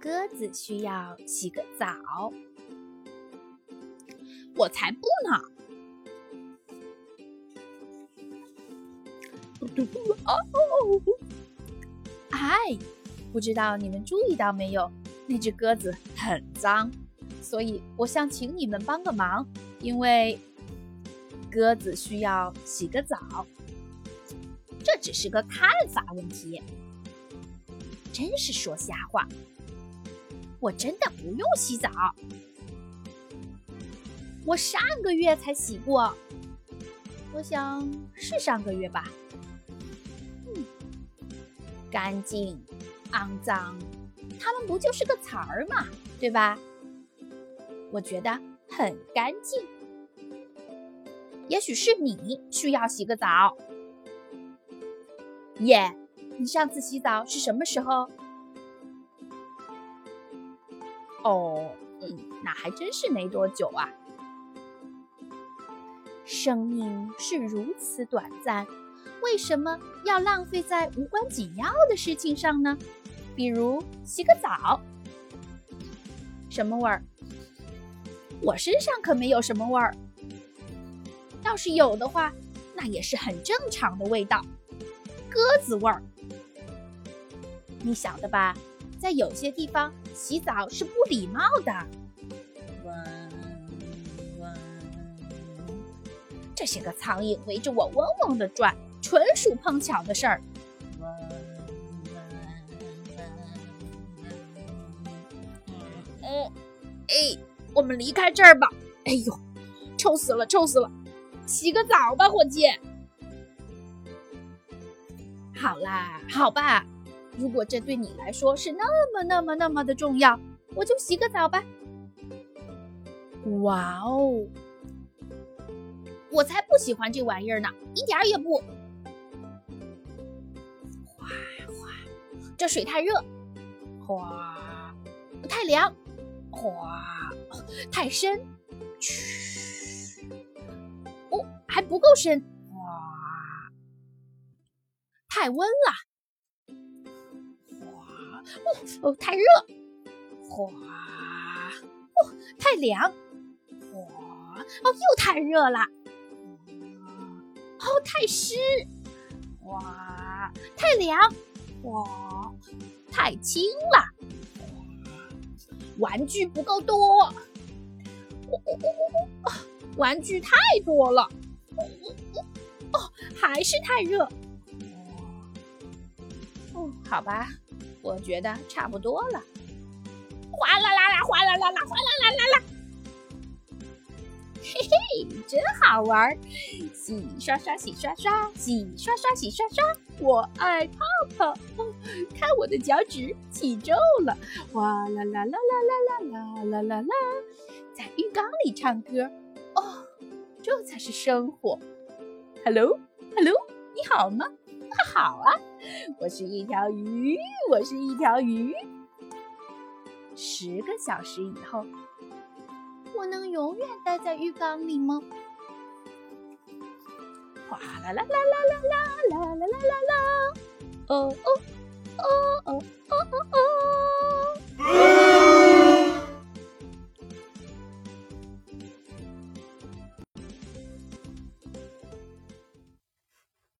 鸽子需要洗个澡。我才不呢！哦，哎，不知道你们注意到没有，那只鸽子很脏，所以我想请你们帮个忙，因为鸽子需要洗个澡。这只是个看法问题，真是说瞎话！我真的不用洗澡，我上个月才洗过，我想是上个月吧。嗯，干净、肮脏，它们不就是个词儿嘛，对吧？我觉得很干净。也许是你需要洗个澡。耶，你上次洗澡是什么时候？哦，嗯，那还真是没多久啊。生命是如此短暂，为什么要浪费在无关紧要的事情上呢？比如洗个澡，什么味儿？我身上可没有什么味儿。要是有的话，那也是很正常的味道。鸽子味儿，你晓得吧？在有些地方洗澡是不礼貌的。这些个苍蝇围着我嗡嗡的转，纯属碰巧的事儿。嗯，哎，我们离开这儿吧。哎呦，臭死了，臭死了！洗个澡吧，伙计。好啦，好吧，如果这对你来说是那么那么那么的重要，我就洗个澡吧。哇哦，我才不喜欢这玩意儿呢，一点也不。哗哗，这水太热，哗，太凉，哗，太深，嘘，哦，还不够深。太温了，哦哦，太热，哗！哦，太凉，哗！哦，又太热了，哦，太湿，哇！太凉，哇！太轻了，玩具不够多，哦哦哦哦！玩具太多了，哦，还是太热。好吧，我觉得差不多了。哗啦啦啦，哗啦啦啦，哗啦啦啦啦，嘿嘿，真好玩！洗刷刷，洗刷刷，洗刷刷，洗刷刷。我爱泡泡，看我的脚趾起皱了。哗啦啦啦啦啦啦啦啦啦，在浴缸里唱歌，哦，这才是生活。Hello，Hello，你好吗？好啊，我是一条鱼，我是一条鱼。十个小时以后，我能永远待在浴缸里吗？哗啦啦啦啦啦啦啦啦啦啦！哦哦。